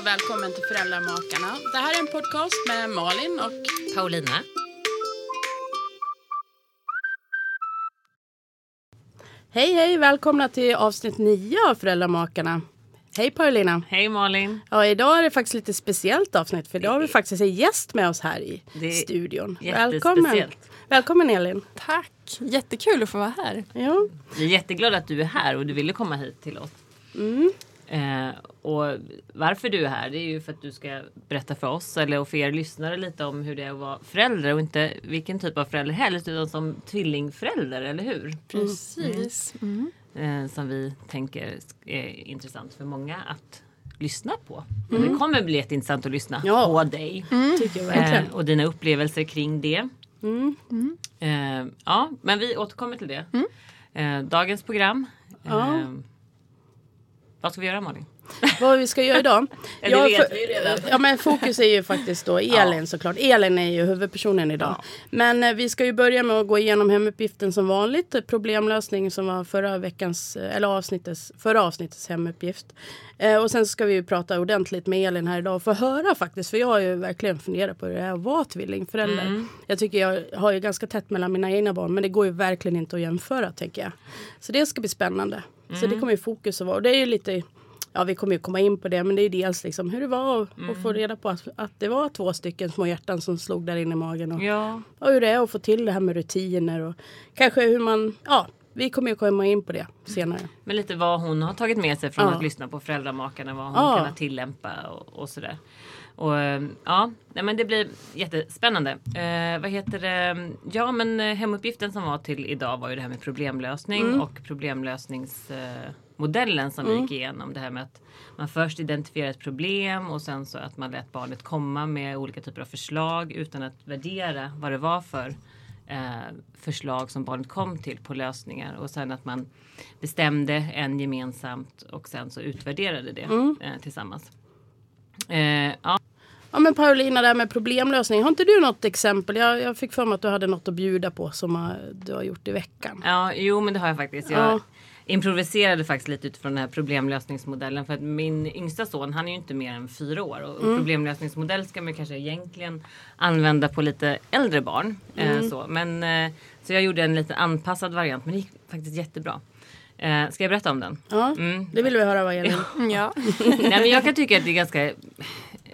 Och välkommen till Föräldramakarna. Det här är en podcast med Malin och Paulina. Hej hej, välkomna till avsnitt 9 av Föräldramakarna. Hej Paulina. Hej Malin. Ja, idag är det faktiskt lite speciellt avsnitt för idag har vi faktiskt en gäst med oss här i Det är studion. Välkommen. Välkommen Elin. Tack! Jättekul att få vara här. Ja. Vi är jätteglada att du är här och du ville komma hit till oss. Mm. Eh, och varför du är här det är ju för att du ska berätta för oss eller och för er lyssnare lite om hur det är att vara förälder och inte vilken typ av förälder helst utan som tvillingförälder, eller hur? Precis. Mm. Eh, som vi tänker är intressant för många att lyssna på. Och Det kommer bli jätteintressant att lyssna Ja. på dig. Verkligen. Eh, och dina upplevelser kring det. Mm. Eh, ja, men vi återkommer till det. Eh, dagens program. Ja. Vad ska vi göra Malin? Vad vi ska göra idag? Ja, det vet för- vi redan. Ja men fokus är ju faktiskt då Elin såklart. Elin är ju huvudpersonen idag. Men eh, vi ska ju börja med att gå igenom hemuppgiften som vanligt. Problemlösning som var förra veckans, eh, eller avsnittets, förra avsnittets hemuppgift. Eh, och sen ska vi ju prata ordentligt med Elin här idag och få höra faktiskt. För jag har ju verkligen funderat på hur det är att vara tvillingförälder. Mm. Jag tycker jag har ju ganska tätt mellan mina egna barn. Men det går ju verkligen inte att jämföra tänker jag. Så det ska bli spännande. Så Mm. det kommer ju fokus att vara. Och det är ju lite Ja, vi kommer ju komma in på det, men det är dels liksom hur det var att Mm. få reda på att, att det var två stycken små hjärtan som slog där inne i magen. Och, Ja, och hur det är att få till det här med rutiner och kanske hur man, ja, vi kommer ju komma in på det senare. men lite vad hon har tagit med sig från Ja. att lyssna på föräldramakarna. Vad hon Ja. kan tillämpa och, och sådär. Och eh, ja, nej, men det blir jättespännande. Eh, vad heter det? Ja, men eh, hemuppgiften som var till idag var ju det här med problemlösning Mm. och problemlösningsmodellen som vi gick igenom. Det här med att man först identifierar ett problem och sen så att man lät barnet komma med olika typer av förslag utan att värdera vad det var för eh, förslag som barnet kom till på lösningar och sen att man bestämde en gemensamt och sen så utvärderade det eh, tillsammans. Eh, ja, Ja men Paulina, det här med problemlösning. Har inte du något exempel? Jag, jag fick för mig att du hade något att bjuda på som eh, du har gjort i veckan. Ja, jo men det har jag faktiskt. Jag Ja. improviserade faktiskt lite utifrån den här problemlösningsmodellen. För att min yngsta son, han är ju inte mer än fyra år. Och Mm. problemlösningsmodell ska man kanske egentligen använda på lite äldre barn. Mm. Eh, så. Men, eh, så jag gjorde en lite anpassad variant, men det gick faktiskt jättebra. Eh, ska jag berätta om den? Ja, Mm. det vill vi höra vad Elin. Ja. Nej, men jag kan tycka att det är ganska...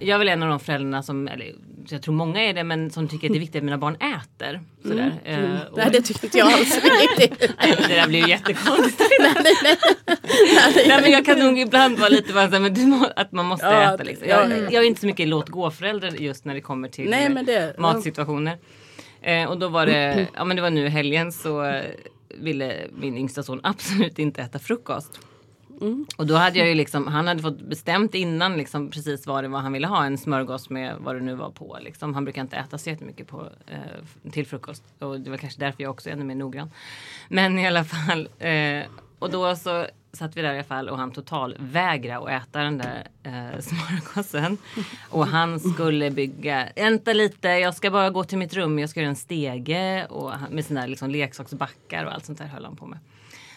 Jag är väl en av de föräldrarna som, eller jag tror många är det, men som tycker att det är viktigt att mina barn äter. Sådär. Eh, och- Nej det tycker inte jag alls det där blir ju jättekonstigt. Nej men jag kan nog ibland vara lite bara så här, att man måste Ja, äta liksom. ja. jag, jag är inte så mycket låt gå förälder just när det kommer till Nej, det- matsituationer. Eh, och då var det, ja men det var nu i helgen så ville min yngsta son absolut inte äta frukost. Mm. Och då hade jag ju liksom, han hade fått bestämt innan liksom precis vad det var han ville ha. En smörgås med vad det nu var på. Liksom. Han brukar inte äta så jättemycket på, eh, till frukost. Och det var kanske därför jag också är ännu mer noggrann. Men i alla fall. Eh, och då så satt vi där i alla fall och han total vägra att äta den där eh, smörgåsen. Och han skulle bygga, vänta lite, jag ska bara gå till mitt rum, jag ska göra en stege och han- med sina liksom, leksaksbackar och allt sånt där höll han på med.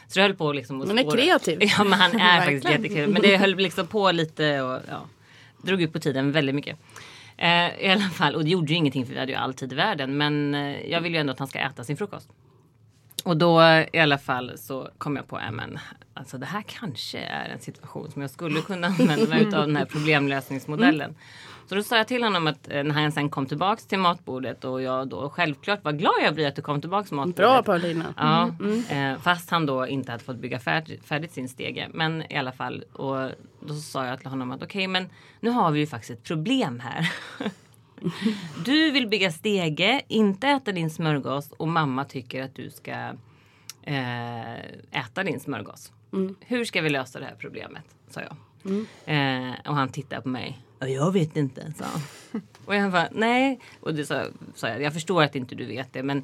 Så det höll på liksom att Han är kreativ. Ja men han är faktiskt jättekul. Men det höll liksom på lite och ja, drog ut på tiden väldigt mycket. Eh, I alla fall, och det gjorde ju ingenting för vi hade ju all tid i världen. Men eh, jag vill ju ändå att han ska äta sin frukost. Och då i alla fall så kom jag på, äh, men alltså det här kanske är en situation som jag skulle kunna använda mig utav den här problemlösningsmodellen. Så då sa jag till honom att eh, när han sen kom tillbaks till matbordet och jag då självklart var glad jag blir att du kom tillbaks till matbordet. Bra Paulina. Ja, eh, fast han då inte hade fått bygga färdigt, färdigt sin stege. Men i alla fall. Och då sa jag till honom att okej, men nu har vi ju faktiskt ett problem här. Du vill bygga stege, inte äta din smörgås och mamma tycker att du ska eh, äta din smörgås. Hur ska vi lösa det här problemet? sa jag. Eh, och han tittade på mig. "Ja, Jag vet inte, sa han. Och jag bara, nej. Och det sa, sa jag, jag förstår att inte du vet det. Men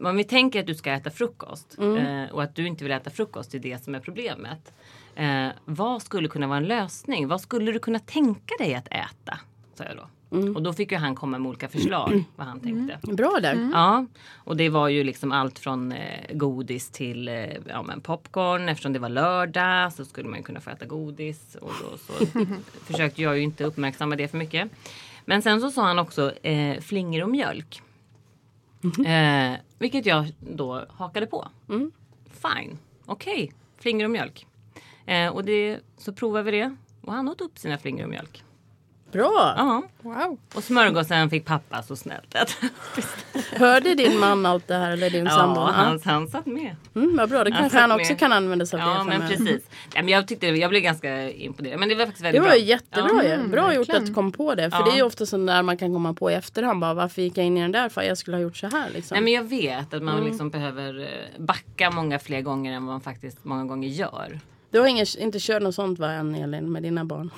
om vi tänker att du ska äta frukost. Eh, och att du inte vill äta frukost, det är det som är problemet. Eh, vad skulle kunna vara en lösning? Vad skulle du kunna tänka dig att äta? Sa jag då. Och då fick ju han komma med olika förslag vad han tänkte. Bra där. Ja, och det var ju liksom allt från eh, godis till eh, ja, men popcorn. Eftersom det var lördag så skulle man kunna få äta godis. Och då så försökte jag ju inte uppmärksamma det för mycket. Men sen så sa han också eh, flingor och mjölk. Eh, vilket jag då hakade på. Fine, okej, flingor och mjölk. Eh, och det, så provade vi det. Och han åt upp sina flingor och mjölk. Bra. Ja, Wow. och smörgåsen fick pappa så snällt. Hörde din man allt det här eller din sambo? Ja, han, han satt med. Mm, vad bra, det Han kanske satt han också med. kan använda sig av Ja, det men precis. Nej, men jag, tyckte, jag blev ganska imponerad. Men det var faktiskt Det väldigt var bra. jättebra Ja. ju. Bra gjort verkligen. att du kom på det. För Ja. det är ju ofta sånt där man kan komma på i efterhand. Bara, varför gick jag in i den där för jag skulle ha gjort så här liksom. Nej, men jag vet att man Mm. liksom behöver eh, backa många fler gånger än vad man faktiskt många gånger gör. Du har ingen, inte kört något sånt va Elin med dina barn?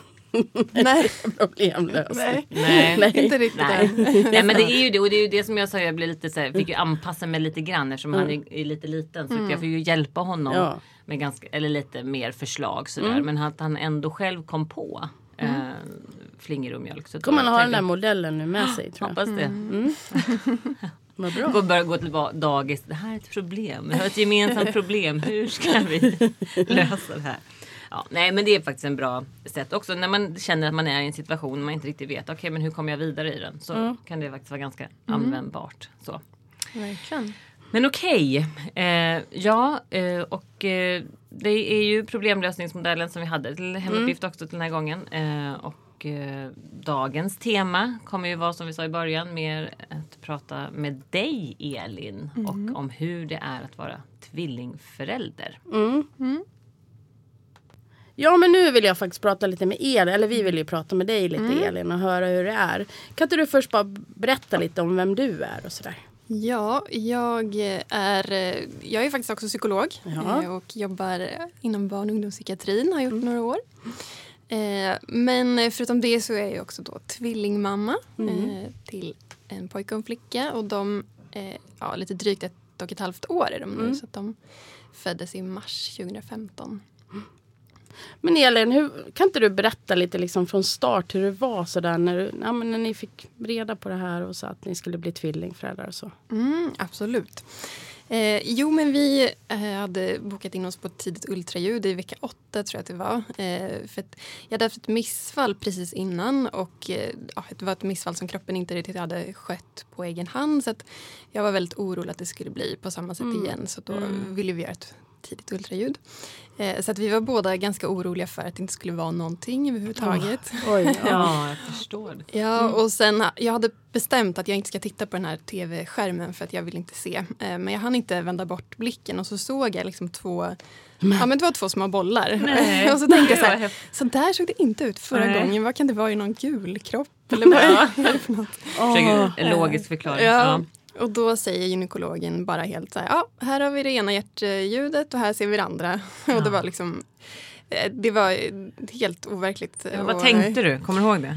Nej, Problemlösning. nej. Nej. inte riktigt Nej. Nej men det är ju det och det är ju det som jag sa jag blev lite så här, fick ju anpassa mig lite grann eftersom han är, är lite liten så att jag får ju hjälpa honom Mm. Ja. med ganska, eller lite mer förslag sådär men att han ändå själv kom på eh, flingor och mjölk. Så Mm. Kommer han ha den där modellen nu med sig tror jag. Hoppas det. Vad bra. Gå, börja gå till dagis. Det här är ett problem. Vi har ett gemensamt problem. Hur ska vi lösa det här? Ja, nej men det är faktiskt en bra sätt också när man känner att man är i en situation man inte riktigt vet. Okej men hur kommer jag vidare i den? Så kan det faktiskt vara ganska användbart. Så. Verkligen. Men okej. Eh, ja eh, och eh, det är ju problemlösningsmodellen som vi hade till hemuppgift också till den här gången. Eh, och eh, dagens tema kommer ju vara som vi sa i början mer att prata med dig Elin och om hur det är att vara tvillingförälder. Ja men nu vill jag faktiskt prata lite med Elin, eller vi vill ju prata med dig lite Elin och höra hur det är. Kan inte du först bara berätta lite om vem du är och sådär? Ja, jag är, jag är faktiskt också psykolog Ja. eh, och jobbar inom barn och ungdomspsykiatrin. Har gjort några år. Eh, Men förutom det så är jag också då tvillingmamma eh, till en pojke och en flicka. Och de, ja, lite drygt ett och ett halvt år är de nu. Så att de föddes i mars 2015. Men Elin, hur, kan inte du berätta lite liksom från start hur det var sådär när, du, ja, när ni fick reda på det här och så att ni skulle bli tvillingföräldrar och så? Mm, absolut. Eh, jo, men vi eh, hade bokat in oss på ett tidigt ultraljud i vecka åtta tror jag att det var. Eh, för att jag hade haft ett missfall precis innan och eh, ja, det var ett missfall som kroppen inte riktigt hade skött på egen hand. Så jag var väldigt orolig att det skulle bli på samma sätt igen. Så då ville vi göra ett tidigt ultraljud. Eh, så att vi var båda ganska oroliga för att det inte skulle vara någonting överhuvudtaget. Oj, ja. Ja, jag förstår det. Ja, och sen jag hade bestämt att jag inte ska titta på den här tv-skärmen för att jag vill inte se. Eh, Men jag hann inte vända bort blicken och så såg jag liksom två Ja men det var två små bollar. Nej. och så tänkte jag så här, så där såg det inte ut förra Nej. gången. Vad kan det vara i någon gul kropp? Eller vad är det för något? Försöker en logisk förklaring. Ja. Och då säger gynekologen bara helt så här, ja här har vi det ena hjärtljudet och här ser vi det andra. Och det var liksom, eh, det var helt overkligt. Ja, Och, vad tänkte du? Kommer du ihåg det?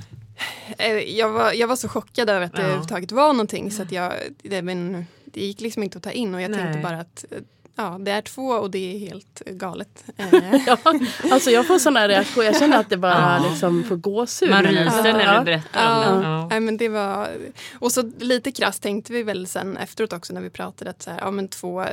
Eh, Jag var, jag var så chockad över att det Ja. överhuvudtaget var någonting så att jag, det, men, det gick liksom inte att ta in och jag tänkte Nej. bara att eh, ja, det är två och det är helt galet. ja, alltså jag får sådana reaktioner. Jag känner att det bara ja. liksom får gåshud. Man ryser när du berättar om det. Ja. ja. men det var, och så lite krasst tänkte vi väl sen efteråt också när vi pratade att så här, ja, men två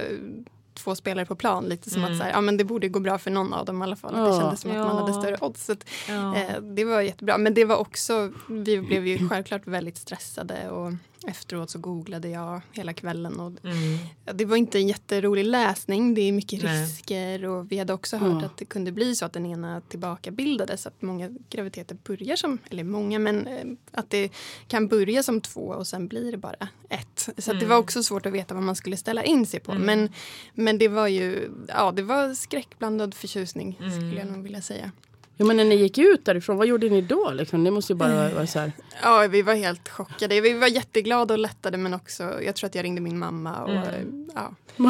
två spelare på plan. Lite som mm. att så här, ja, men det borde gå bra för någon av dem i alla fall. Ja. Det kändes som att man hade större odds. Så att, ja. eh, det var jättebra. Men det var också, vi blev ju självklart väldigt stressade. Och, efteråt så googlade jag hela kvällen. Och mm. Det var inte en jätterolig läsning. Det är mycket Nej. risker. Och vi hade också hört mm. att det kunde bli så att den ena tillbakabildades. Att många graviditeter börjar som, eller många, men eh, att det kan börja som två och sen blir det bara ett. Så mm. det var också svårt att veta vad man skulle ställa in sig på. Mm. Men, men det var ju, ja det var skräckblandad förtjusning skulle jag mm. nog vilja säga. Ja, men när ni gick ut därifrån, vad gjorde ni då? Liksom? Ni måste ju bara vara så här. Ja, vi var helt chockade. Vi var jätteglada och lättade men också, jag tror att jag ringde min mamma. Och, mm. ja.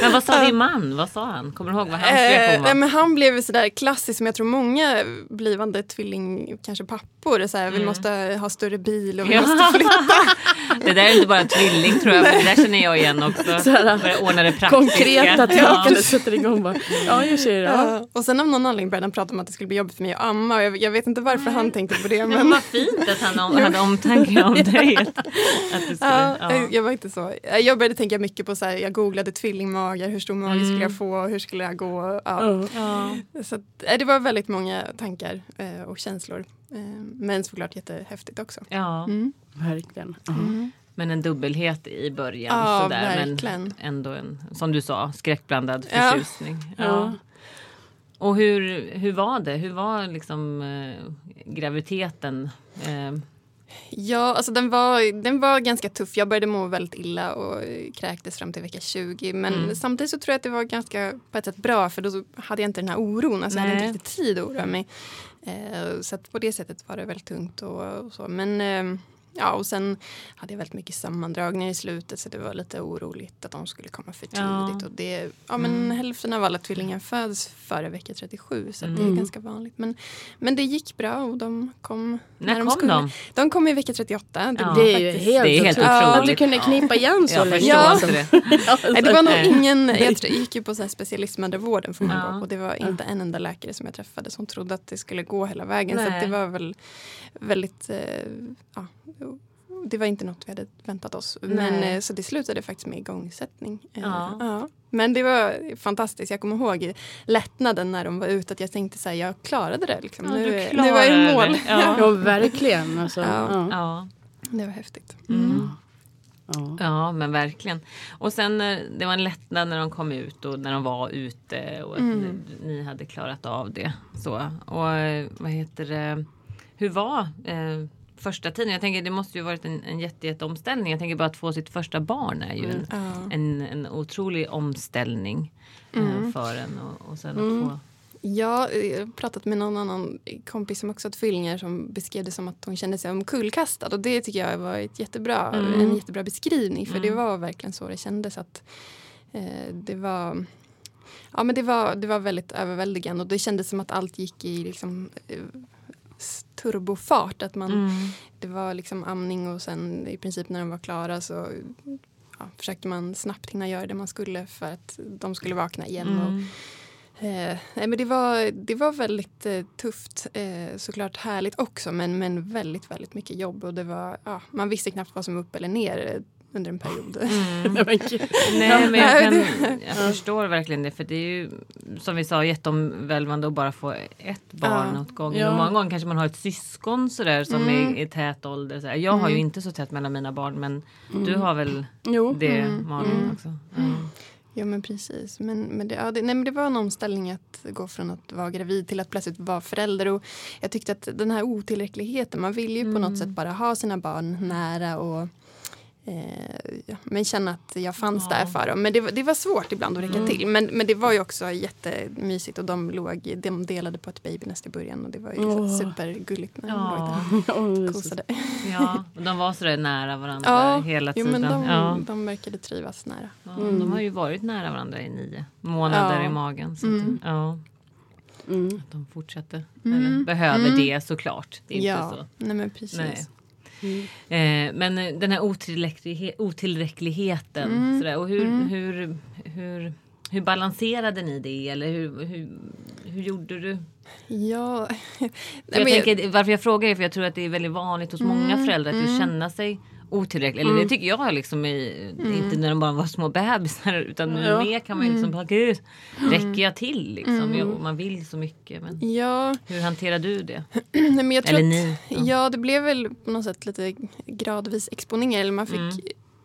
men vad sa din man? Vad sa han? Kommer du ihåg vad hans reaktion var? Eh, men han blev sådär klassisk som jag tror många blivande tvilling, kanske pappor. Så här, mm. Vi måste ha större bil och vi måste flytta. det där är inte bara tvilling tror jag, det där känner jag igen också. Börja ordna det praktiska. Konkreta tänkandet sätter igång bara. Ja, jag ser det. Ja. Och sen av någon anledning började han prata om att det skulle bli jobbigt för mig att amma. Jag, jag vet inte varför han tänkte på det. Men... vad fint att han om, hade omtanke om dig. Att, att skulle, ja, ja. Jag var inte så. Jag började tänka mycket på så här, jag googlade tvillingmagar, hur stor mage mm. skulle jag mm. få, hur skulle jag gå? Ja. Mm. Så att, det var väldigt många tankar eh, och känslor. Eh, men såklart jättehäftigt också. Ja, mm. Verkligen. Mm. Men en dubbelhet i början. Ja, sådär. Verkligen. Men ändå en, som du sa, skräckblandad förtjusning. Ja. ja. Och hur, hur var det? Hur var liksom eh, graviditeten? Eh. Ja, alltså den var, den var ganska tuff. Jag började må väldigt illa och kräktes fram till vecka 20. Men mm. samtidigt så tror jag att det var ganska på ett sätt bra för då hade jag inte den här oron. Alltså jag hade inte riktigt tid att oroa mig. Eh, så på det sättet var det väldigt tungt och, och så. Men eh, Ja, och sen hade jag väldigt mycket sammandragningar i slutet så det var lite oroligt att de skulle komma för tidigt. Ja. Och det, ja, men mm. Hälften av alla tvillingar föds före vecka 37 så mm. det är mm. ganska vanligt. Men, men det gick bra och de kom när, när de kom skulle. de? De kom i vecka 38. Det, ja. det är ju helt, det är helt otroligt. Ja, du kunde knipa igen så länge. Ja. det. det var nog ingen, jag gick ju på så här specialistmödravården får man ja. och det var inte en enda läkare som jag träffade som trodde att det skulle gå hela vägen. Nej. Så det var väl väldigt eh, ja, det var inte något vi hade väntat oss. Men, eh, så det slutade faktiskt med igångsättning. Eh, ja. ja. Men det var fantastiskt. Jag kommer ihåg lättnaden när de var ute. Att jag tänkte så här, jag klarade det. Liksom. Ja, nu, nu var jag i mål. Ja. ja, verkligen. Alltså, ja. Det var häftigt. Mm. mm. Ja. ja. men verkligen. Och sen eh, det var en lättnad när de kom ut och när de var ute och att mm. ni, ni, hade klarat av det. Så. Och vad heter det? Hur var eh, första tiden. Jag tänker det måste ju varit en, en jätte, jätte omställning. Jag tänker bara att få sitt första barn är ju en, mm. en, en otrolig omställning eh, mm. för en. Och, och sen mm. att få Ja, jag har pratat med någon annan kompis som också har tvillingar som beskrev det som att hon kände sig omkullkastad. Och det tycker jag var ett jättebra, mm. en jättebra beskrivning. För det mm. var verkligen så det kändes. att eh, Det var Ja men det var, det var väldigt överväldigande och det kändes som att allt gick i liksom, eh, turbofart. Att man, mm. Det var liksom amning och sen i princip när de var klara så ja, försökte man snabbt hinna göra det man skulle för att de skulle vakna igen. Mm. Och, eh, men det, var, det var väldigt eh, tufft, eh, såklart härligt också men, men väldigt, väldigt mycket jobb. Och det var, ja, man visste knappt vad som var upp eller ner under en period. Mm. Nej men jag, kan, jag förstår verkligen det för det är ju som vi sa jätteomvälvande att bara få ett barn ja. åt gången. Ja. Och många gånger kanske man har ett syskon sådär som mm. är i tät ålder. Sådär. Jag mm. har ju mm. inte så tätt mellan mina barn men mm. du har väl jo. det mm. Malin mm. också? Ja men precis. Men, men, det, ja, det, nej, men det var en omställning att gå från att vara gravid till att plötsligt vara förälder. Och jag tyckte att den här otillräckligheten, man vill ju på något sätt bara ha sina barn nära och men känna att jag fanns ja. där för dem. Men det, det var svårt ibland att räcka mm. till. Men, men det var ju också jättemysigt och de, låg, de delade på ett babynest i början och det var ju oh. supergulligt när ja. de låg kosade. Ja, och de var sådär nära varandra ja. hela tiden. Jo, men de, ja. de verkade trivas nära. Ja, mm. De har ju varit nära varandra i nio månader i magen. Så mm. att, ja. Mm. Att de fortsätter. Mm. Eller behöver mm. det såklart. Det är ja, inte så. nej men precis. Nej. Eh, men eh, den här otillräcklighe- otillräckligheten. Mm. Sådär, och hur, hur, hur, hur balanserade ni det? Eller hur, hur, hur gjorde du? Ja. Jag tänker, varför jag frågar är för jag tror att det är väldigt vanligt hos många föräldrar att just känna sig otillräcklig. Eller det tycker jag liksom är, inte när de bara var små bebisar utan nu Ja. mer kan man ju liksom bara gud, räcker jag till liksom? Jag, man vill så mycket. Men ja, hur hanterar du det? nej, men jag tror Eller att, ni? Ja. Ja, det blev väl på något sätt lite gradvis exponering. Eller man fick Mm.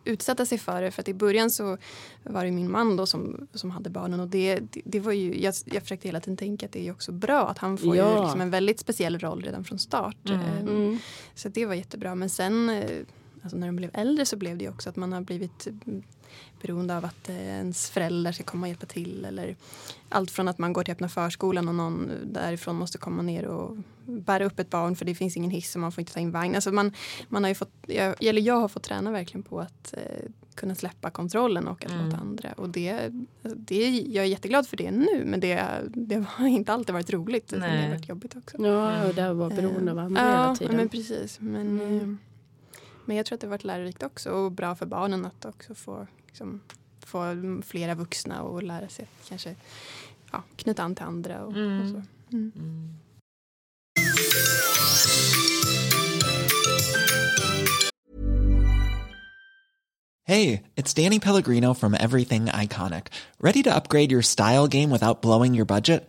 utsätta sig för det. För att i början så var det min man då som, som hade barnen. Och det, det, det var ju, jag, jag försökte hela tiden tänka att det är ju också bra att han får ju Ja. liksom en väldigt speciell roll redan från start. Mm. Eh, Mm. Så det var jättebra. Men sen eh, alltså när de blev äldre så blev det ju också att man har blivit mm, beroende av att eh, ens föräldrar ska komma och hjälpa till. Eller allt från att man går till öppna förskolan och någon därifrån måste komma ner och bära upp ett barn för det finns ingen hiss och man får inte ta in vagn. Alltså man, man har ju fått, jag, eller jag har fått träna verkligen på att eh, kunna släppa kontrollen och att Mm. låta andra. Och det, alltså det, jag är jätteglad för det nu men det, det har inte alltid varit roligt. Det har varit jobbigt också. Ja, och där var beroende av andra ja, hela Ja, tiden. men precis. Men, Mm. Men jag tror att det har varit lärorikt också och bra för barnen att också få, liksom, få flera vuxna och lära sig att kanske ja, knyta an till andra. Och, Mm. och så. Mm. Mm. Hey, it's Danny Pellegrino from Everything Iconic. Ready to upgrade your style game without blowing your budget?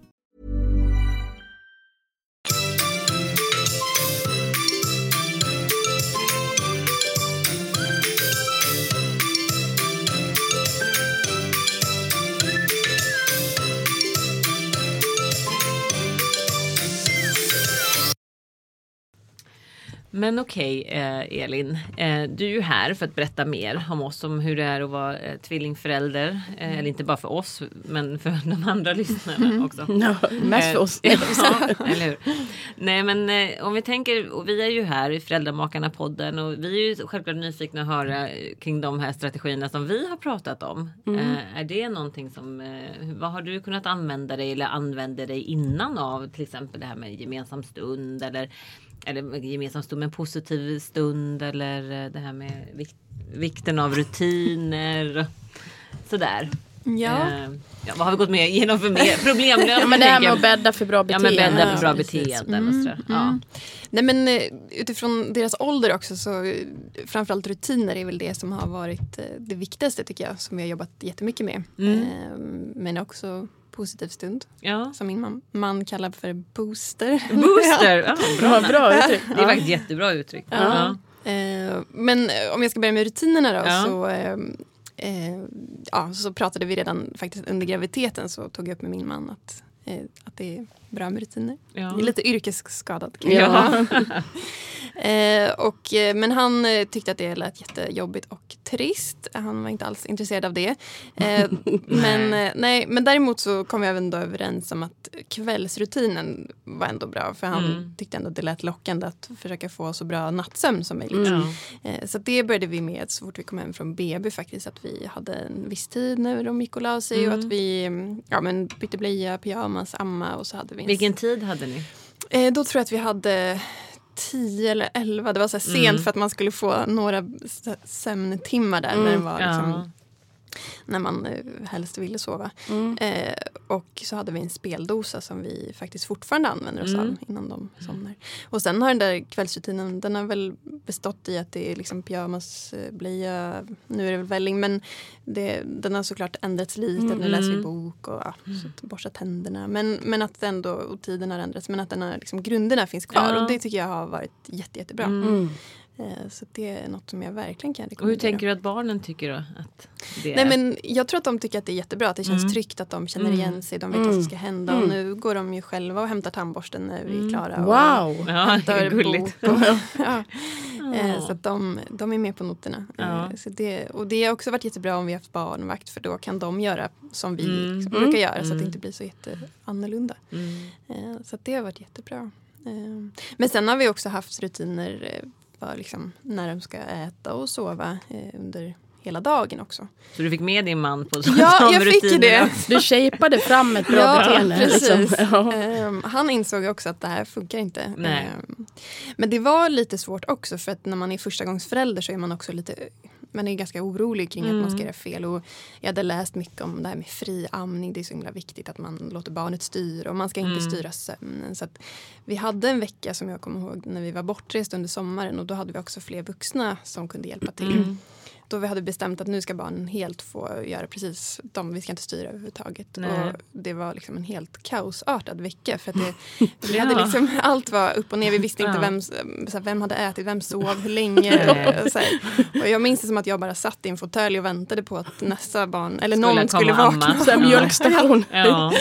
Men okej eh, Elin, eh, du är ju här för att berätta mer om oss, om hur det är att vara eh, tvillingförälder. Eh, eller inte bara för oss, men för de andra lyssnarna också. Ja, mest för oss. Eh, ja, eller hur? Nej men eh, om vi tänker, och vi är ju här i Föräldramakarna-podden och vi är ju självklart nyfikna att höra eh, kring de här strategierna som vi har pratat om. Eh, är det någonting som, vad har du kunnat använda dig eller använde dig innan av till exempel det här med gemensam stund eller eller gemensam stund, men positiv stund eller eh, det här med vik vikten av rutiner. Sådär. Ja. Eh, ja, vad har vi gått med igenom för mer problemlösning? Ja, men det här med att bädda för bra Ja beteende. men bädda för bra Ja, beteenden och sådär. Ja. Nej, men, eh, utifrån deras ålder också så framförallt rutiner är väl det som har varit det viktigaste tycker jag som vi har jobbat jättemycket med. Mm. Eh, Men också positiv stund ja. som min man, man kallar för booster. Booster! Ja, Det var bra uttryck. Det är faktiskt jättebra uttryck. Ja. Eh, Men eh, om jag ska börja med rutinerna då Ja. så, eh, eh, ja, så pratade vi redan faktiskt under graviditeten så tog jag upp med min man att, eh, att det bra med rutiner. Ja. Jag är lite yrkesskadad. kan Ja. eh, och, eh, men han eh, tyckte att det lät jättejobbigt och trist. Han var inte alls intresserad av det. Eh, men, eh, nej, men däremot så kom vi även då överens om att kvällsrutinen var ändå bra. För han Mm. tyckte ändå att det lät lockande att försöka få så bra nattsömn som möjligt. Ja. Eh, Så det började vi med så fort vi kom hem från BB faktiskt. Att vi hade en viss tid när de gick och la sig och Mm. att vi mm, ja, men bytte blöja, pyjamas, amma och så hade vi en Vilken tid hade ni? Eh, då tror jag att vi hade 10 eller 11. Det var så här sent Mm. för att man skulle få några sömntimmar där när, det var liksom. När man eh, helst ville sova. Mm. Eh, och så hade vi en speldosa som vi faktiskt fortfarande använder oss Mm. av innan de somnar. Och sen har den där kvällsrutinen, den har väl bestått i att det är liksom pyjamas, eh, blöja, nu är det väl välling men det, den har såklart ändrats lite. Nu läser vi Mm. bok och ja, så att borsta tänderna. Men, men att ändå, och tiden har ändrats, men att den har, liksom, grunderna finns kvar. Ja. Och det tycker jag har varit jätte, jättebra. Mm. Eh, så det är något som jag verkligen kan Och hur rekommendera. tänker du att barnen tycker då? Att det Nej, är? men jag tror att de tycker att det är jättebra. Att det känns Mm. tryggt att de känner Mm. igen sig. De vet Mm. vad som ska hända. Mm. Och nu går de ju själva och hämtar tandborsten när vi är Mm. klara. Och Wow! Ja, det hämtar är gulligt. bok. Och, ja. Eh, Ja. Så att de, de är med på noterna. Ja. Eh, Så det, och det har också varit jättebra om vi har haft barnvakt. För då kan de göra som vi Mm. liksom Mm. brukar göra. Så att Mm. det inte blir så jätteannorlunda. Mm. Så att det har varit jättebra. Men sen har vi också haft rutiner för liksom när de ska äta och sova eh, under hela dagen också. Så du fick med din man på Ja, de jag fick det. Du shapeade fram ett bra Ja, beteende. precis. Liksom. Ja. Ehm, han insåg också att det här funkar inte. Nej. Ehm, men det var lite svårt också för att när man är förstagångsförälder så är man också lite man är ganska orolig kring att man ska Mm. göra fel. Och jag hade läst mycket om det här med fri amning. Det är så himla viktigt att man låter barnet styra och man ska inte Mm. styra sömnen. Så vi hade en vecka som jag kommer ihåg när vi var bortrest under sommaren och då hade vi också fler vuxna som kunde hjälpa till. Mm. Då vi hade bestämt att nu ska barnen helt få göra precis de, vi ska inte styra överhuvudtaget. Nej. Och det var liksom en helt kaosartad vecka. För att det, vi Ja. hade liksom, allt var upp och ner, vi visste inte Ja. vem, så här, vem hade ätit, vem sov, hur länge. Och, jag minns det som att jag bara satt i en fåtölj och väntade på att nästa barn, eller Skulle någon skulle vakna. mjölkstation. Ja.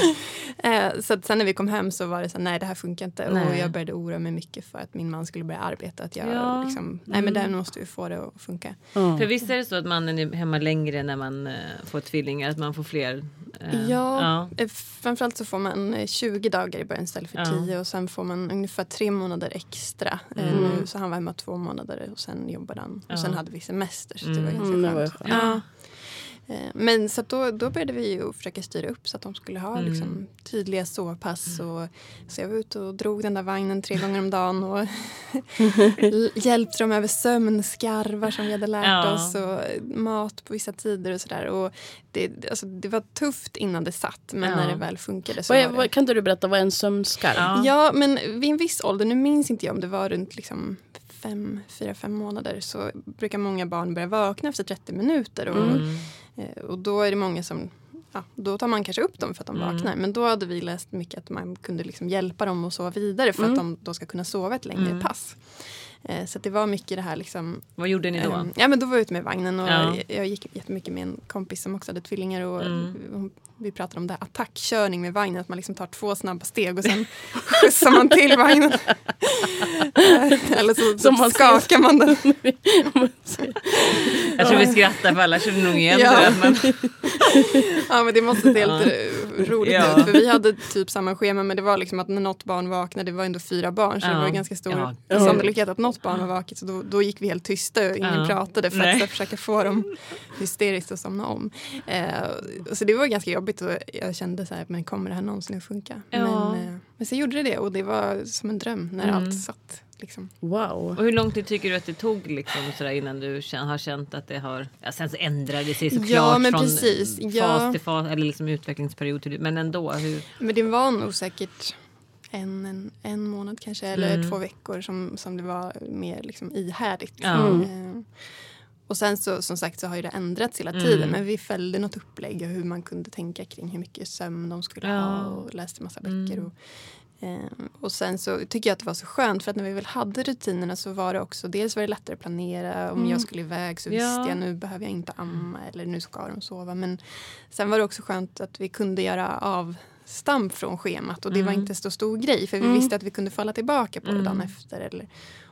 Eh, så att sen när vi kom hem så var det så här, nej det här funkar inte. Och Nej. jag började oroa mig mycket för att min man skulle börja arbeta. Att jag Ja. liksom, nej men Mm. där måste vi få det att funka. Ja. För visst är det så att mannen är hemma längre när man eh, får tvillingar? Att man får fler? eh, Ja, ja. eh, framförallt så får man eh, 20 dagar i början istället för Ja. 10 och sen får man ungefär tre månader extra. Eh, Mm. Nu, så han var hemma två månader och sen jobbade han. Ja. Och sen hade vi semester så det var Mm. ganska Mm, det var ju skönt. Eh, Men så då, då började vi ju försöka styra upp så att de skulle ha Mm. liksom, tydliga sovpass. Och, så jag var ute och drog den där vagnen tre gånger om dagen och hjälpte dem över sömnskarvar som vi hade lärt Ja. oss och mat på vissa tider och sådär. Och det, alltså, det var tufft innan det satt men Ja. när det väl funkade så är, var det... kan inte du berätta, vad är en sömnskarv? Ja. Ja, men vid en viss ålder, nu minns inte jag om det var runt liksom fem, fyra, fem månader så brukar många barn börja vakna efter 30 minuter. Och, Mm. Eh, och då är det många som Ja, då tar man kanske upp dem för att de Mm. vaknar. Men då hade vi läst mycket att man kunde liksom hjälpa dem att sova vidare för Mm. att de då ska kunna sova ett längre Mm. pass. Eh, så det var mycket det här liksom, Vad gjorde ni då? Ehm, Ja men då var jag ute med vagnen och Ja. jag, gick jättemycket med en kompis som också hade tvillingar och Mm. vi pratade om det här attackkörning med vagnen, att man liksom tar två snabba steg och sen skjutsar man till vagnen. Eller så, Som man skakar man den. Jag tror vi skrattar för alla känner nog igen Ja. det. Men, Ja men det måste se helt roligt Ja. ut för vi hade typ samma schema men det var liksom att när något barn vaknade, det var ändå fyra barn så Ja. det var ganska stor Ja. sannolikhet att något barn var vaket så då, då gick vi helt tysta och ingen Ja. pratade för Nej. att försöka få dem hysteriskt att somna om. Eh, så det var ganska jobbigt och jag kände så här, men kommer det här någonsin att funka? Ja. Men, eh, men så gjorde det det och det var som en dröm när Mm. allt satt. Liksom. Wow. och hur lång tid tycker du att det tog liksom, sådär, innan du kän- har känt att det har... Ja, sen så ändrade det sig såklart Ja, men från precis. fas Ja. till fas eller liksom utvecklingsperiod till Men ändå. Hur, Men det var nog säkert en, en, en månad kanske eller Mm. två veckor som, som det var mer liksom ihärdigt. Ja. Mm. Och sen så som sagt så har ju det ändrats hela Mm. tiden men vi följde något upplägg och hur man kunde tänka kring hur mycket sömn de skulle Ja. ha och läste massa böcker. Mm. Och, och sen så tycker jag att det var så skönt för att när vi väl hade rutinerna så var det också dels var det lättare att planera om Mm. jag skulle iväg så Ja. visste jag nu behöver jag inte amma eller nu ska de sova men sen var det också skönt att vi kunde göra av avstamp från schemat och det var inte så stor grej för vi visste att vi kunde falla tillbaka på det dagen efter. Eller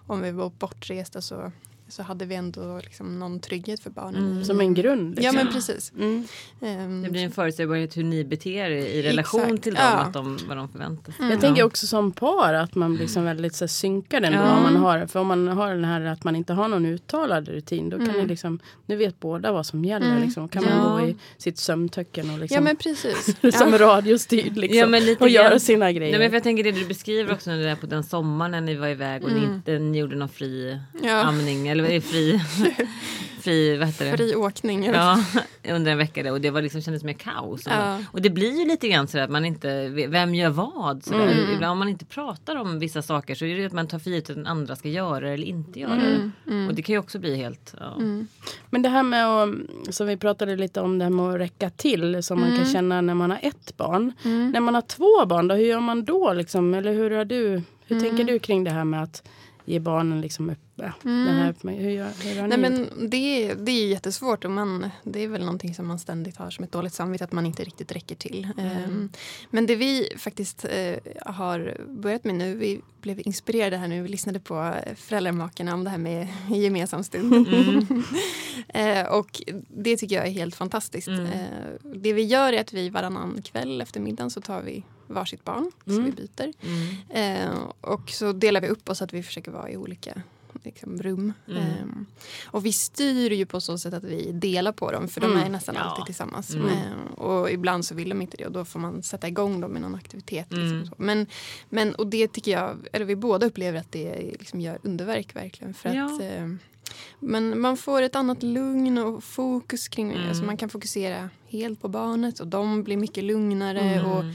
om vi var bortresta så, så hade vi ändå liksom någon trygghet för barnen. Som en grund. Liksom. Ja men precis. Mm. Ehm, Det blir en förutsägbarhet hur ni beter er i relation Exakt, till dem, ja. att de, vad de förväntar sig. Jag tänker också som par att man blir liksom väldigt så här, synkad ändå. Ja. Om man har, för om man har den här att man inte har någon uttalad rutin. Då kan ni liksom, nu vet båda vad som gäller. Liksom. Kan Ja. man gå i sitt sömntöcken och liksom, Ja men precis. som Ja. radiostyrd liksom, Ja, men lite och göra sina grejer. Nej, men för jag tänker det du beskriver också när det är på den sommaren när ni var iväg och ni inte ni gjorde någon fri Ja. amning eller fri, fri, vad heter det? Fri åkning. Ja, under en vecka och det var liksom, kändes mer kaos. Och, Ja. och det blir ju lite grann sådär att man inte, vem gör vad? Sådär. Ibland om man inte pratar om vissa saker så är det ju att man tar för givet att den andra ska göra det eller inte göra det. Och det kan ju också bli helt... Ja. Men det här med att, som vi pratade lite om det här med att räcka till som man kan känna när man har ett barn. När man har två barn då, hur gör man då liksom? Eller hur har du, hur tänker du kring det här med att ge barnen liksom upp, äh, den här, hur, gör, hur ni Nej, gjort? men det, det är jättesvårt och man, det är väl någonting som man ständigt har som ett dåligt samvete att man inte riktigt räcker till. Ehm, men det vi faktiskt eh, har börjat med nu, vi blev inspirerade här nu, vi lyssnade på eh, Föräldramakarna om det här med gemensam stund. eh, och det tycker jag är helt fantastiskt. Eh, det vi gör är att vi varannan kväll efter middagen så tar vi varsitt barn, så vi byter. Eh, och så delar vi upp oss att vi försöker vara i olika liksom, rum. Eh, och vi styr ju på så sätt att vi delar på dem för de är nästan alltid tillsammans. Eh, och ibland så vill de inte det och då får man sätta igång dem med någon aktivitet. Liksom, så. Men, men, och det tycker jag, eller vi båda upplever att det liksom gör underverk verkligen. För Ja. att, eh, men man får ett annat lugn och fokus kring Mm. alltså man kan fokusera helt på barnet och de blir mycket lugnare. och Eh, ja,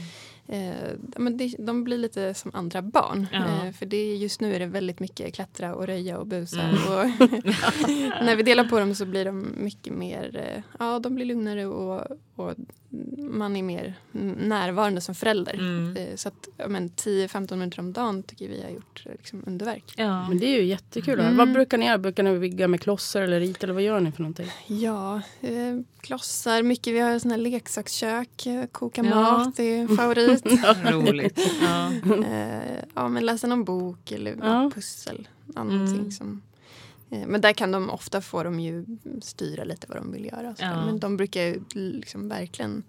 men det, de blir lite som andra barn. Ja. Eh, för det, är- just nu är det väldigt mycket klättra och röja och busa. Mm. Och när vi delar på dem så blir de mycket mer, eh, ja de blir lugnare och, och man är mer närvarande som förälder. Mm. Eh, så att men 10-15 minuter om dagen tycker vi har gjort eh, liksom, underverk. Ja. Men det är ju jättekul. Vad brukar ni göra? Brukar ni vigga med klossar eller rita eller vad gör ni för någonting? Ja, eh, klossar, mycket. Vi har såna här leksakskök, eh, koka Ja. mat, det är en favorit. Roligt. Ja. Eh, ja, men läsa någon bok eller Ja. pussel. Någonting Mm. som, eh, men där kan de ofta få dem ju styra lite vad de vill göra. och. Ja. Men de brukar ju liksom verkligen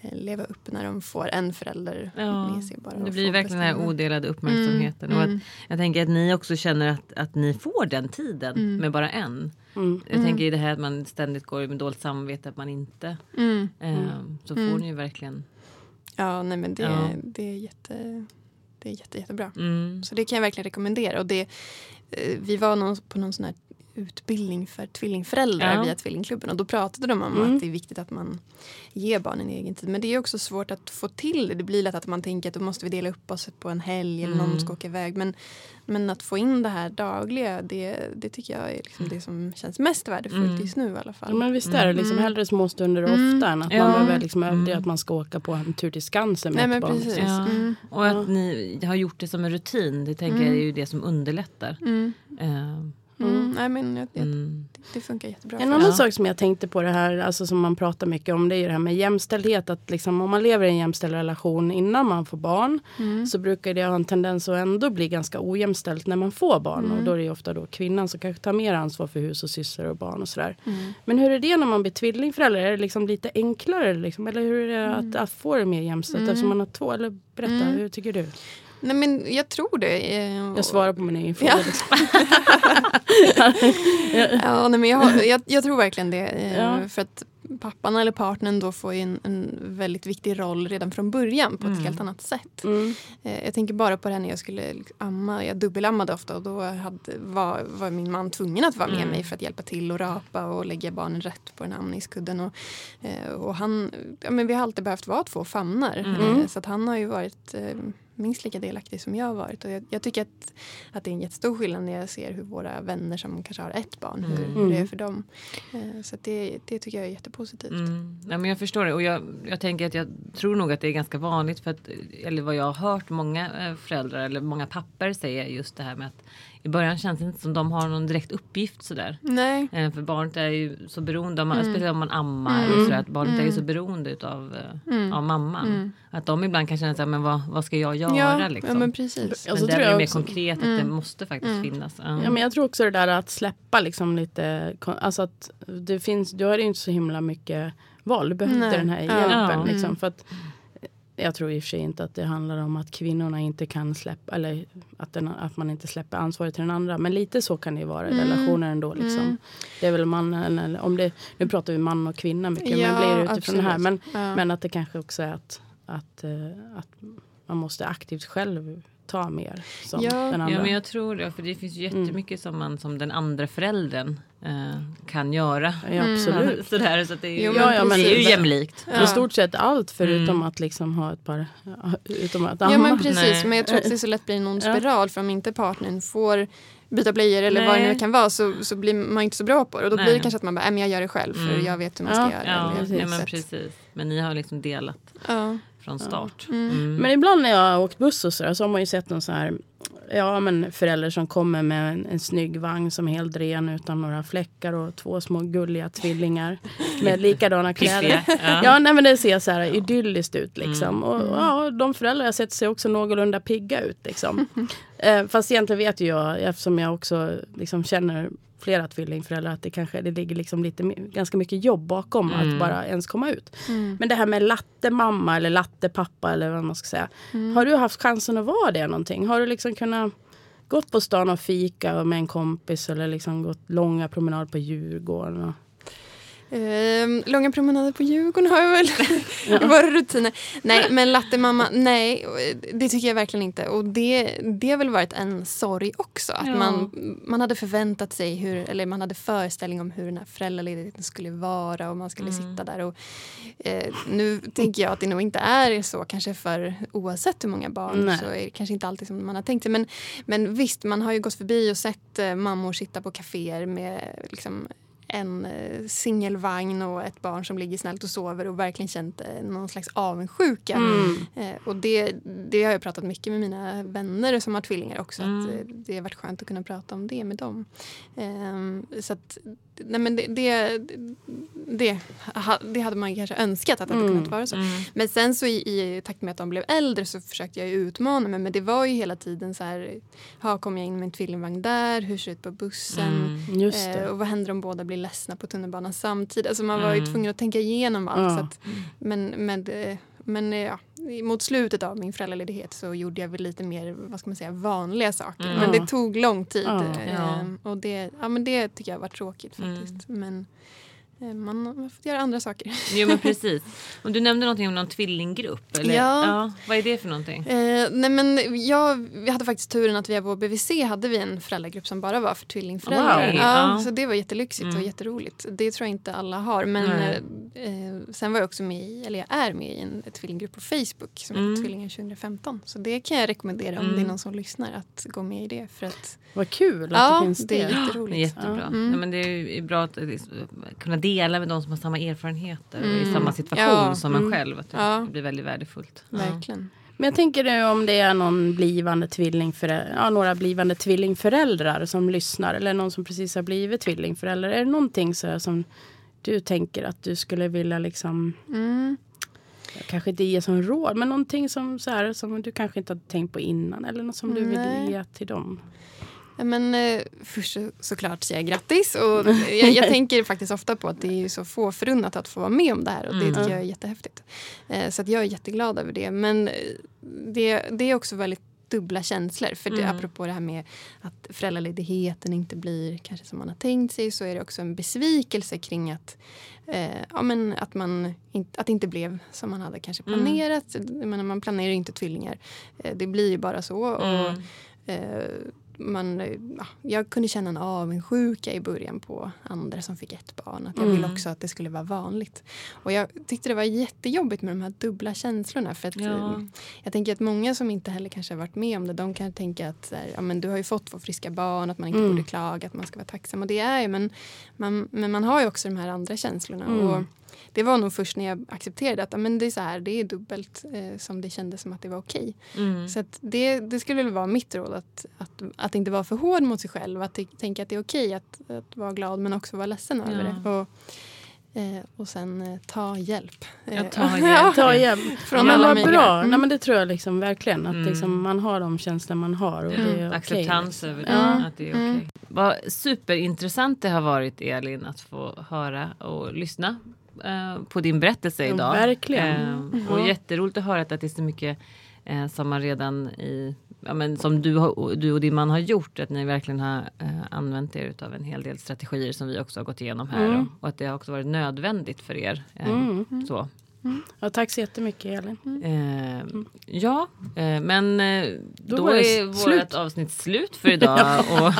eh, leva upp när de får en förälder Ja, med sig. Bara Det och blir verkligen den här odelade uppmärksamheten. Och Mm. att, jag tänker att ni också känner att, att ni får den tiden med bara en. Mm. Jag tänker i det här att man ständigt går med dåligt samvete att man inte. Mm. Eh, så får ni ju verkligen. Ja, nej men det, Ja. det är jätte, det är jätte, jättebra. Mm. Så det kan jag verkligen rekommendera. Och det, eh, vi var någon, på någon sån här utbildning för tvillingföräldrar Ja. via Tvillingklubben och då pratade de om att det är viktigt att man ger barnen egen tid. Men det är också svårt att få till det. Det blir lätt att man tänker att då måste vi dela upp oss på en helg eller någon ska åka iväg. Men, men att få in det här dagliga, det, det tycker jag är liksom det som känns mest värdefullt just nu i alla fall. Ja, men visst är det liksom hellre små stunder ofta än att Ja. man behöver liksom överdriva att man ska åka på en tur till Skansen med Nej ett barn. precis. Ja. Mm. Och att ni har gjort det som en rutin. Det tänker jag är ju det som underlättar. Mm. Eh, Mm. Nej men jag, jag, mm. det, det funkar jättebra. En annan oss. sak som jag tänkte på det här, alltså som man pratar mycket om, det är ju det här med jämställdhet. Att liksom, om man lever i en jämställd relation innan man får barn så brukar det ha en tendens att ändå bli ganska ojämställt när man får barn. Och då är det ju ofta då kvinnan som kanske tar mer ansvar för hus och sysslor och barn och sådär. Men hur är det när man blir tvillingförälder? Är det liksom lite enklare? Liksom? Eller hur är det att, att få det mer jämställt eftersom man har två? Eller berätta, hur tycker du? Nej men jag tror det. eh, Jag svarar på min egen fråga. Ja. liksom. Ja, nej, men jag, jag, jag tror verkligen det. eh, Ja. För att pappan eller partnern då får en, en väldigt viktig roll redan från början på ett helt annat sätt. Mm. Eh, Jag tänker bara på det här när jag skulle amma. Jag dubbelammade ofta och då hade, var, var min man tvungen att vara med mig för att hjälpa till och rapa och lägga barnen rätt på den här amningskudden. Och, och han, ja, men vi har alltid behövt vara två famnar. Eh, Så att han har ju varit minst lika delaktig som jag har varit. Och jag, jag tycker att, att det är en jättestor skillnad när jag ser hur våra vänner som kanske har ett barn, hur, hur det är för dem. Eh, Så att det, det tycker jag är jättepositivt. Mm. Ja, men jag förstår det och jag, jag tänker att jag tror nog att det är ganska vanligt för att eller vad jag har hört många eh, föräldrar eller många papper säga just det här med att i början känns det inte som de har någon direkt uppgift sådär. Nej. Eh, För barnet är ju så beroende, av, Mm. speciellt om man ammar, och sådär, att barnet är ju så beroende utav, Mm. av mamman. Att de ibland kan känna såhär, men vad, vad ska jag göra Ja, liksom? ja, men precis. Men så där är det mer också- konkret att det måste faktiskt finnas. Ja. Men jag tror också det där att släppa liksom lite, alltså att det finns, du har inte så himla mycket val. Du behöver inte den här hjälpen. Ja. Liksom, Mm. för att, jag tror i och för sig inte att det handlar om att kvinnorna inte kan släppa, eller att, den, att man inte släpper ansvaret till den andra. Men lite så kan det ju vara i Mm. relationer ändå. Liksom. Mm. Det är väl mannen, eller om det, nu pratar vi man och kvinna mycket, Ja, men blir utifrån det här. Men. Ja. men att det kanske också är att, att, eh, att man måste aktivt själv ta mer som Ja. den andra. Ja men jag tror det, för det finns ju jättemycket som man som den andra föräldern eh, kan göra. ja, absolut. Sådär, så att det, är, Jo, Ja, ja, men det är ju jämlikt. I stort sett allt förutom Mm. att liksom ha ett par, ja, utom att Ja amma. men precis, Nej. men jag tror att det så lätt blir Ja. spiral för om inte partnern får byta blöjor eller vad det Nej. nu kan vara så, så blir man inte så bra på det. Och då Nej. blir det kanske att man bara, "Nej, men jag gör det själv för Mm. jag vet hur man ska Ja. göra. Ja, ja men precis. Men ni har liksom delat Ja. Från start. Mm. Mm. Men ibland när jag har åkt buss och så, där, så har man ju sett någon så här Ja men förälder som kommer med en, en snygg vagn som är helt ren utan några fläckar och två små gulliga tvillingar med likadana kläder. Ja. Ja nej, men det ser så här idylliskt ut liksom. Mm. Och, och ja, de föräldrar jag sett ser också någorlunda pigga ut liksom. eh, fast egentligen vet ju jag eftersom jag också liksom känner flera tvillingföräldrar att det kanske det ligger liksom lite, ganska mycket jobb bakom Mm. att bara ens komma ut. Mm. Men det här med lattemamma eller lattepappa eller vad man ska säga. Har du haft chansen att vara det någonting? Har du liksom kunnat gått på stan och fika med en kompis eller liksom gått långa promenader på Djurgården? Och... Ehm, långa promenader på Djurgården har jag väl i våra rutiner. Nej, men lattemamma, nej, det tycker jag verkligen inte. Och det, det har väl varit en sorg också. Att Ja. man, man hade förväntat sig, hur, eller man hade föreställning om hur den här föräldraledigheten skulle vara och man skulle Mm. sitta där. Och, eh, nu tänker jag att det nog inte är så, kanske för oavsett hur många barn Nej. så är det kanske inte alltid som man har tänkt sig. Men, men visst, man har ju gått förbi och sett eh, mammor sitta på kaféer med liksom, en eh, singelvagn och ett barn som ligger snällt och sover och verkligen känt eh, någon slags avundsjuka. Mm. Eh, och det, det har jag pratat mycket med mina vänner som har tvillingar också. Att, Mm. eh, det har varit skönt att kunna prata om det med dem. Ehm, så att, nej men det, det, det, det hade man kanske önskat att det hade Mm. kunnat vara så. Mm. Men sen så i, i takt med att de blev äldre så försökte jag ju utmana mig. Men det var ju hela tiden så här, ha, kommer jag in med en tvillingvagn där? Hur ser det ut på bussen? Mm. Just Eh, och vad händer om båda blir ledsna på tunnelbanan samtidigt? Alltså man var ju Mm. tvungen att tänka igenom allt. Ja. Så att, men men, men eh, ja, mot slutet av min föräldraledighet så gjorde jag väl lite mer vad ska man säga, vanliga saker. Mm. Men det tog lång tid. Ja. Och det, ja, men det tycker jag var tråkigt Mm. faktiskt. Men man man har fått göra andra saker. Jo men precis. Och du nämnde någonting om någon tvillinggrupp. Eller? Ja. Vad är det för någonting? Eh, nej men jag, vi hade faktiskt turen att via vår BVC hade vi en föräldragrupp som bara var för tvillingföräldrar. Wow. Ja, Ja. Så det var jättelyxigt och Mm. jätteroligt. Det tror jag inte alla har. Men eh, eh, sen var jag också med i, eller jag är med i en tvillinggrupp på Facebook som Mm. heter Tvillingar 2015. Så det kan jag rekommendera om Mm. det är någon som lyssnar att gå med i det. För att, Vad kul att ja, det finns det det. är Det är jätteroligt. jättebra. Ja. Mm. Ja, men det är ju bra att eh, kunna dela med de som har samma erfarenheter och i Mm. samma situation Ja, som en mm. själv. Att det Ja. blir väldigt värdefullt. Ja. Verkligen. Men jag tänker nu om det är någon blivande ja, några blivande tvillingföräldrar som lyssnar eller någon som precis har blivit tvillingförälder. Är det någonting så som du tänker att du skulle vilja liksom, Mm. kanske inte ge som råd, men någonting som, så här, som du kanske inte har tänkt på innan eller något som du vill ge till dem? Men, eh, först så, såklart säger jag grattis. Och jag, jag tänker faktiskt ofta på att det är så få förunnat att få vara med om det här. Och det Mm. tycker jag är jättehäftigt. Eh, så att jag är jätteglad över det. Men eh, det, det är också väldigt dubbla känslor. För det, Mm. apropå det här med att föräldraledigheten inte blir kanske som man har tänkt sig så är det också en besvikelse kring att, eh, ja, men att, man in, att det inte blev som man hade kanske Mm. planerat. Jag menar, man planerar ju inte tvillingar. Eh, det blir ju bara så. Och, Mm. Eh, man, ja, jag kunde känna en avundsjuka i början på andra som fick ett barn. Att jag ville Mm. också att det skulle vara vanligt. Och jag tyckte det var jättejobbigt med de här dubbla känslorna. För att, Ja. eh, jag tänker att många som inte heller kanske har varit med om det, de kan tänka att här, ja, men du har ju fått två friska barn, att man inte Mm. borde klaga, att man ska vara tacksam. Och det är ju, men man, men man har ju också de här andra känslorna. Mm. Och det var nog först när jag accepterade att men det är så här, det är dubbelt eh, som det kändes som att det var okej. Mm. Så att det, det skulle väl vara mitt råd att, att, att inte vara för hård mot sig själv. Att tänka att det är okej att, att vara glad men också vara ledsen över Ja. det. Och, eh, och sen eh, ta hjälp. Ja, Eh, ta hjälp. Ta hjälp. Från ja, alla vad bra. Mm. Nej, men det tror jag liksom verkligen. Att Mm. liksom, man har de känslor man har. Och det är okej, Acceptans liksom. över det, Ja. att det är okej. Vad superintressant det har varit Elin att få höra och lyssna eh, på din berättelse Ja, idag. verkligen. Eh, och Ja. jätteroligt att höra att det är så mycket eh, som man redan i Ja, men som du, har, du och din man har gjort, att ni verkligen har eh, använt er av en hel del strategier som vi också har gått igenom här Mm. och, och att det har också varit nödvändigt för er. Eh, Mm. så. Ja, tack så jättemycket Elin. Eh, ja, eh, men eh, då, Då är vårt avsnitt slut för idag. och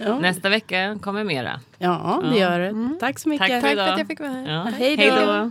Ja. nästa vecka kommer mera. Ja, det gör det. Tack så mycket. Tack för Tack för att jag fick vara här. Ja. Hej då.